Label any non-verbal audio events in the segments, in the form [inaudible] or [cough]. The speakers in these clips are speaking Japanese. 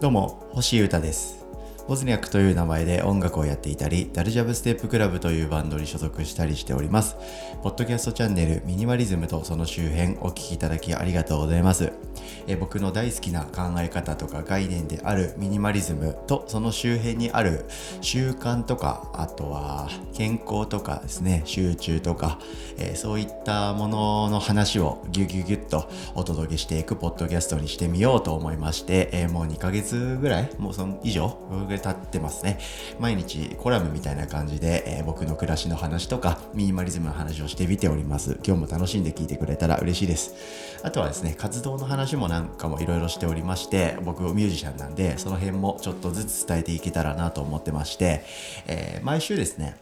どうも星優太です。ボズニャックという名前で音楽をやっていたり、ダルジャブステップクラブというバンドに所属したりしております。ポッドキャストチャンネルミニマリズムとその周辺お聴きいただきありがとうございます。え僕の大好きな考え方とか概念であるミニマリズムとその周辺にある習慣とか、あとは健康とかですね、集中とか、えー、そういったものの話をギュギュギュッとお届けしていくポッドキャストにしてみようと思いまして、えー、もう2ヶ月ぐらいもうその以上経ってますね。毎日コラムみたいな感じで、えー、僕の暮らしの話とかミニマリズムの話をしてみております。今日も楽しんで聞いてくれたら嬉しいです。あとはですね、活動の話もなんかもいろいろしておりまして、僕ミュージシャンなんで、その辺もちょっとずつ伝えていけたらなと思ってまして、えー、毎週ですね、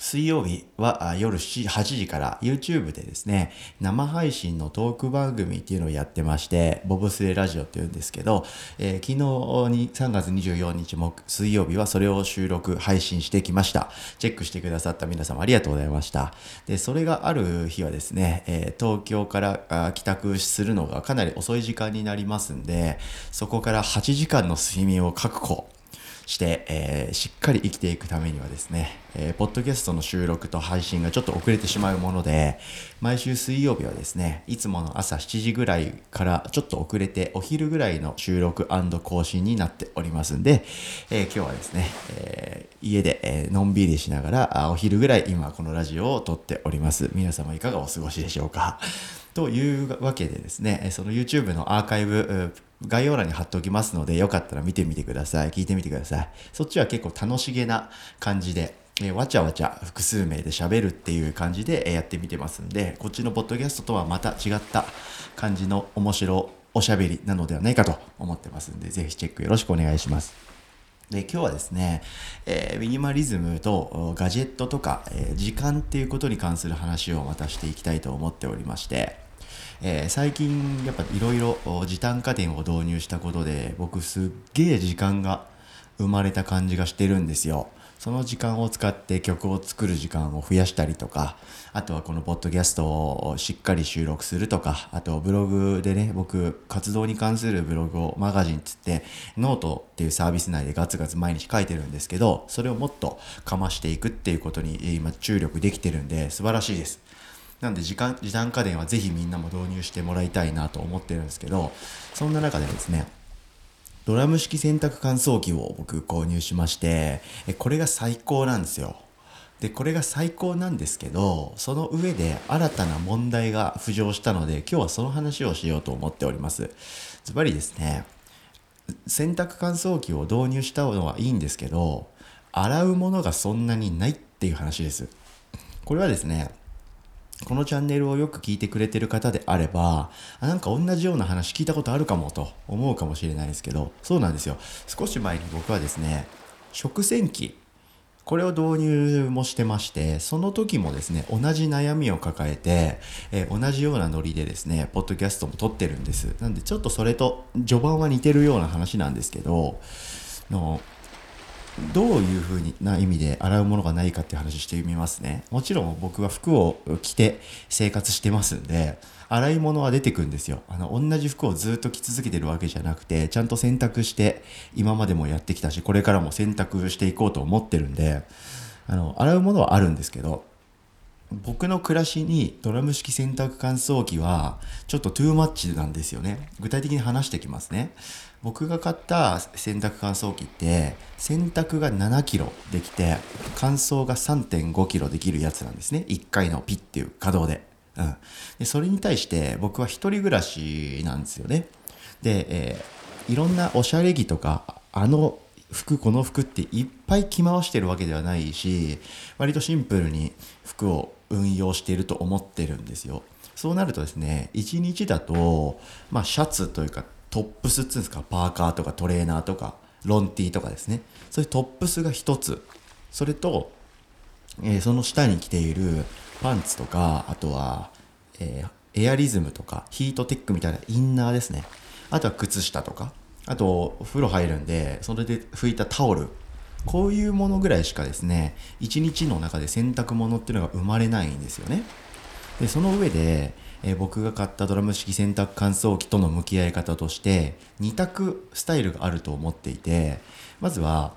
水曜日は夜8時から YouTube でですね、生配信のトーク番組っていうのをやってまして、ボブスレラジオって言うんですけど、えー、昨日に3月24日も水曜日はそれを収録、配信してきました。チェックしてくださった皆様ありがとうございました。で、それがある日はですね、えー、東京から帰宅するのがかなり遅い時間になりますんで、そこから8時間の睡眠を確保。して、えー、しっかり生きていくためにはですね、えー、ポッドキャストの収録と配信がちょっと遅れてしまうもので、毎週水曜日はですね、いつもの朝7時ぐらいからちょっと遅れて、お昼ぐらいの収録更新になっておりますんで、えー、今日はですね、えー、家で、えのんびりしながら、お昼ぐらい今このラジオを撮っております。皆様いかがお過ごしでしょうか。[laughs] というわけでですね、その YouTube のアーカイブ、概要欄に貼っておきますので、よかったら見てみてください。聞いてみてください。そっちは結構楽しげな感じで、えわちゃわちゃ複数名で喋るっていう感じで、えやってみてますんで、こっちのポッドキャストとはまた違った感じの面白おしゃべりなのではないかと思ってますんで、ぜひチェックよろしくお願いします。で、今日はですね、えー、ミニマリズムとガジェットとか、えー、時間っていうことに関する話をまたしていきたいと思っておりまして、えー、最近やっぱいろいろ時短家電を導入したことで僕すっげえ時間が生まれた感じがしてるんですよ。その時間を使って曲を作る時間を増やしたりとか、あとはこのポッドキャストをしっかり収録するとか、あとブログでね、僕活動に関するブログをマガジンつって、ノートっていうサービス内でガツガツ毎日書いてるんですけど、それをもっとかましていくっていうことに今注力できてるんで素晴らしいです。なんで時間、時短家電はぜひみんなも導入してもらいたいなと思ってるんですけど、そんな中でですね、ドラム式洗濯乾燥機を僕購入しまして、これが最高なんですよ。で、これが最高なんですけど、その上で新たな問題が浮上したので、今日はその話をしようと思っております。ズバリですね、洗濯乾燥機を導入したのはいいんですけど、洗うものがそんなにないっていう話です。これはですね、このチャンネルをよく聞いてくれてる方であれば、あなんか同じような話聞いたことあるかもと思うかもしれないですけど、そうなんですよ。少し前に僕はですね、食洗機、これを導入もしてまして、その時もですね、同じ悩みを抱えて、えー、同じようなノリでですね、ポッドキャストも撮ってるんです。なんでちょっとそれと序盤は似てるような話なんですけど、のどういうふうな意味で洗うものがないかって話してみますね。もちろん僕は服を着て生活してますんで、洗い物は出てくんですよ。あの、同じ服をずっと着続けてるわけじゃなくて、ちゃんと洗濯して今までもやってきたし、これからも洗濯していこうと思ってるんで、あの、洗うものはあるんですけど、僕の暮らしにドラム式洗濯乾燥機はちょっとトゥーマッチなんですよね。具体的に話してきますね。僕が買った洗濯乾燥機って洗濯が7キロできて乾燥が3.5キロできるやつなんですね。1回のピッっていう稼働で。うん。で、それに対して僕は一人暮らしなんですよね。で、えー、いろんなおしゃれ着とか、あの服この服っていっぱい着回してるわけではないし割とシンプルに服を運用していると思ってるんですよそうなるとですね1日だとまあシャツというかトップスっつうんですか？パーカーとかトレーナーとかロンティーとかですね。そういうトップスが1つ。それと、えー、その下に着ているパンツとかあとは、えー、エアリズムとかヒートテックみたいなインナーですね。あとは靴下とか。あとお風呂入るんでそれで拭いたタオル。こういうものぐらいしかですね一日の中で洗濯物っていうのが生まれないんですよね。でその上で、えー僕が買ったドラム式洗濯乾燥機との向き合い方として2択スタイルがあると思っていてまずは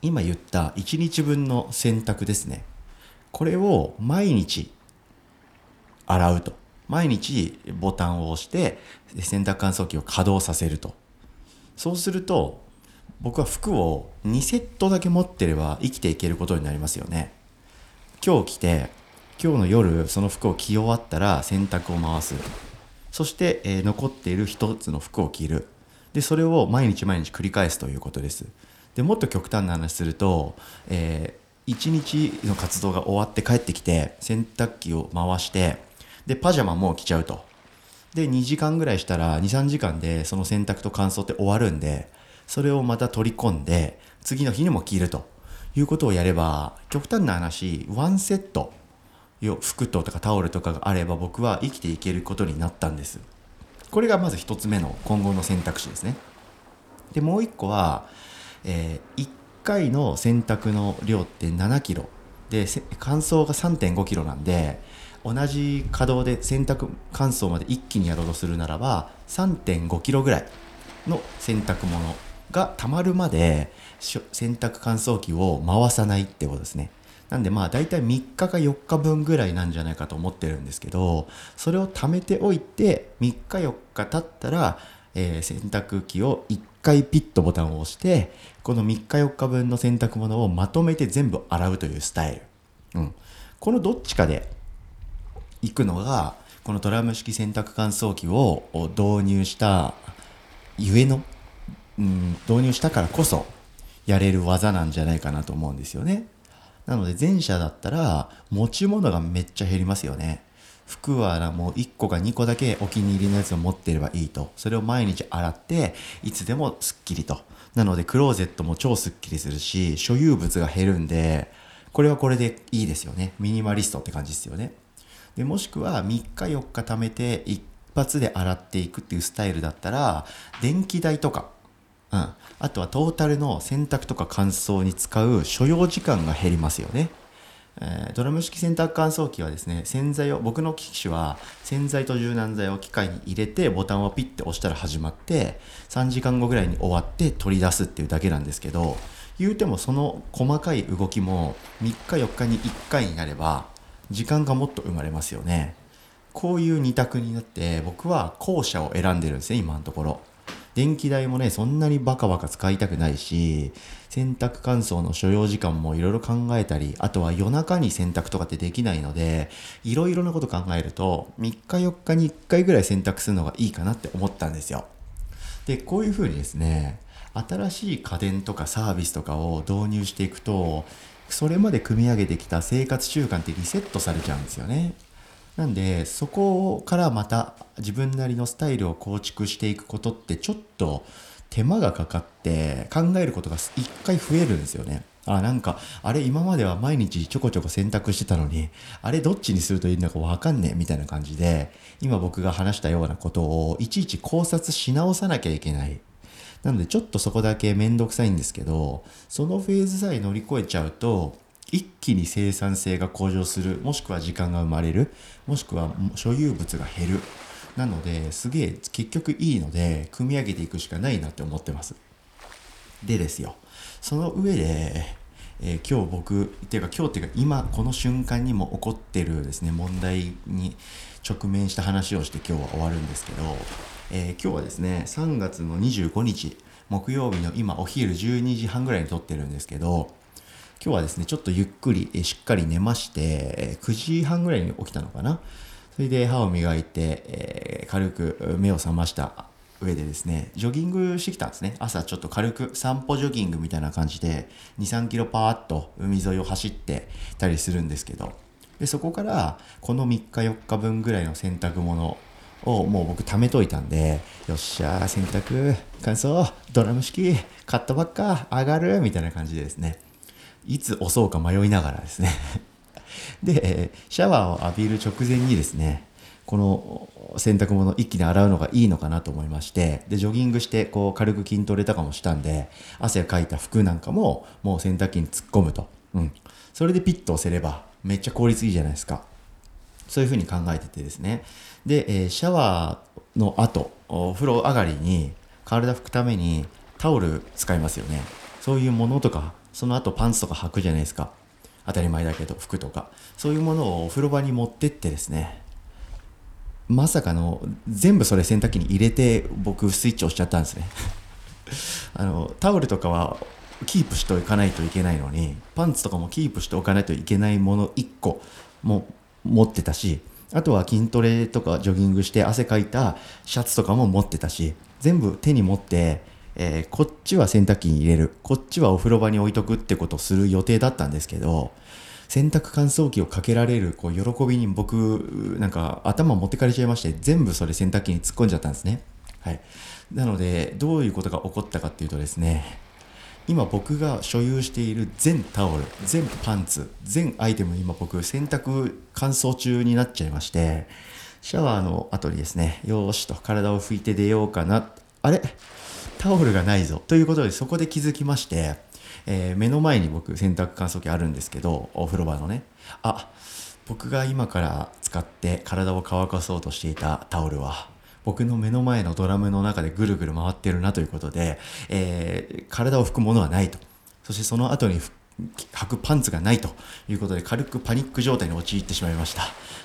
今言った1日分の洗濯ですね。これを毎日洗うと。毎日ボタンを押して洗濯乾燥機を稼働させると。そうすると僕は服を2セットだけ持ってれば生きていけることになりますよね。今日着て今日の夜その服を着終わったら洗濯を回す。そして、えー残っている一つの服を着る。でそれを毎日毎日繰り返すということです。でもっと極端な話すると、え1日の活動が終わって帰ってきて洗濯機を回してでパジャマも着ちゃうと。で2時間ぐらいしたら23時間でその洗濯と乾燥って終わるんでそれをまた取り込んで次の日にも着るということをやれば極端な話ワンセット服ととかタオルとかがあれば僕は生きていけることになったんです。これがまず一つ目の今後の選択肢ですね。でもう一個は、え1回の洗濯の量って7キロ。で乾燥が3.5キロなんで同じ稼働で洗濯乾燥まで一気にやろうとするならば3.5キロぐらいの洗濯物がたまるまで洗濯乾燥機を回さないってことですね。なんでまあ大体3日か4日分ぐらいなんじゃないかと思ってるんですけどそれを貯めておいて3日4日経ったら、えー洗濯機を1回ピッとボタンを押してこの3日4日分の洗濯物をまとめて全部洗うというスタイル、うん、このどっちかで行くのがこのドラム式洗濯乾燥機を導入したゆえの、うん、導入したからこそやれる技なんじゃないかなと思うんですよね。なので前者だったら持ち物がめっちゃ減りますよね。服はもう1個か2個だけお気に入りのやつを持ってればいいと。それを毎日洗っていつでもスッキリと。なのでクローゼットも超スッキリするし所有物が減るんでこれはこれでいいですよね。ミニマリストって感じですよね。でもしくは3日4日貯めて一発で洗っていくっていうスタイルだったら電気代とか、うん、あとはトータルの洗濯とか乾燥に使う所要時間が減りますよね。えードラム式洗濯乾燥機はですね洗剤を僕の機種は洗剤と柔軟剤を機械に入れてボタンをピッて押したら始まって3時間後ぐらいに終わって取り出すっていうだけなんですけど言うてもその細かい動きも3日4日に1回になれば時間がもっと生まれますよね。こういう2択になって僕は後者を選んでるんですね今のところ。電気代もねそんなにバカバカ使いたくないし洗濯乾燥の所要時間もいろいろ考えたりあとは夜中に洗濯とかってできないのでいろいろなこと考えると3日4日に1回ぐらい洗濯するのがいいかなって思ったんですよ。でこういうふうにですね新しい家電とかサービスとかを導入していくとそれまで組み上げてきた生活習慣ってリセットされちゃうんですよね。なんでそこからまた自分なりのスタイルを構築していくことってちょっと手間がかかって考えることが一回増えるんですよね。あなんかあれ今までは毎日ちょこちょこ洗濯してたのにあれどっちにするといいのか分かんねえみたいな感じで今僕が話したようなことをいちいち考察し直さなきゃいけない。なのでちょっとそこだけめんどくさいんですけどそのフェーズさえ乗り越えちゃうと一気に生産性が向上するもしくは時間が生まれるもしくは所有物が減る。なのですげえ結局いいので組み上げていくしかないなって思ってます。でですよ。その上で、えー今日僕っていうか今日っていうか今この瞬間にも起こってるですね問題に直面した話をして今日は終わるんですけど、えー今日はですね3月の25日木曜日の今お昼12時半ぐらいに撮ってるんですけど今日はですねちょっとゆっくりえしっかり寝ましてえ9時半ぐらいに起きたのかな。それで歯を磨いて、え軽く目を覚ました上でですねジョギングしてきたんですね。朝ちょっと軽く散歩ジョギングみたいな感じで23キロパーッと海沿いを走ってたりするんですけど。でそこからこの3日4日分ぐらいの洗濯物をもう僕貯めといたんでよっしゃー洗濯乾燥ドラム式買ったばっか上がるみたいな感じでですね。いつ押そうか迷いながらですね [laughs] で、シャワーを浴びる直前にですね、この洗濯物一気に洗うのがいいのかなと思いまして、で、ジョギングしてこう軽く筋トレとかもしたんで、汗かいた服なんかももう洗濯機に突っ込むと。うん。それでピッと押せればめっちゃ効率いいじゃないですか。そういうふうに考えててですねで、えー、シャワーの後お風呂上がりに体拭くためにタオル使いますよねそういうものとかその後パンツとか履くじゃないですか。当たり前だけど服とか。そういうものをお風呂場に持ってってですね。まさかの全部それ洗濯機に入れて僕スイッチ押しちゃったんですね。[laughs] あのタオルとかはキープしておかないといけないのにパンツとかもキープしておかないといけないもの1個も持ってたしあとは筋トレとかジョギングして汗かいたシャツとかも持ってたし全部手に持って、えー、こっちは洗濯機に入れる。こっちはお風呂場に置いとくってことをする予定だったんですけど洗濯乾燥機をかけられるこう喜びに僕なんか頭持ってかれちゃいまして全部それ洗濯機に突っ込んじゃったんですね。はい。なのでどういうことが起こったかっていうとですね今僕が所有している全タオル全パンツ全アイテム今僕洗濯乾燥中になっちゃいましてシャワーの後にですねよーしと体を拭いて出ようかな。あれ？タオルがないぞということでそこで気づきまして、えー、目の前に僕洗濯乾燥機あるんですけどお風呂場のねあ僕が今から使って体を乾かそうとしていたタオルは僕の目の前のドラムの中でぐるぐる回ってるなということで、えー、体を拭くものはないと。そしてその後に履くパンツがないということで軽くパニック状態に陥ってしまいました。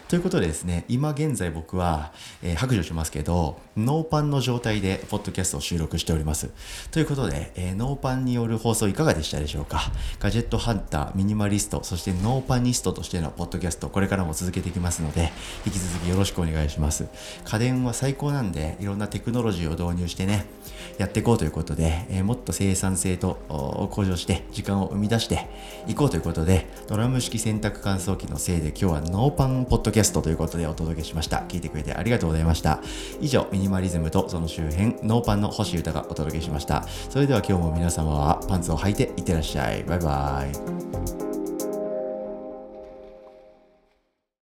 ということでですね、今現在僕は、えー、白状しますけど、ノーパンの状態でポッドキャストを収録しております。ということで、えー、ノーパンによる放送いかがでしたでしょうか？ガジェットハンター、ミニマリスト、そしてノーパニストとしてのポッドキャスト、これからも続けていきますので、引き続きよろしくお願いします。家電は最高なんで、いろんなテクノロジーを導入してね、やっていこうということで、えー、もっと生産性と向上して、時間を生み出していこうということで、ドラム式洗濯乾燥機のせいで今日はノーパンポッドキャストということでお届けしました。聞いてくれてありがとうございました。以上、ミニマリズムとその周辺、ノーパンの星歌がお届けしました。それでは今日も皆様はパンツを履いていってらっしゃい。バイバイ。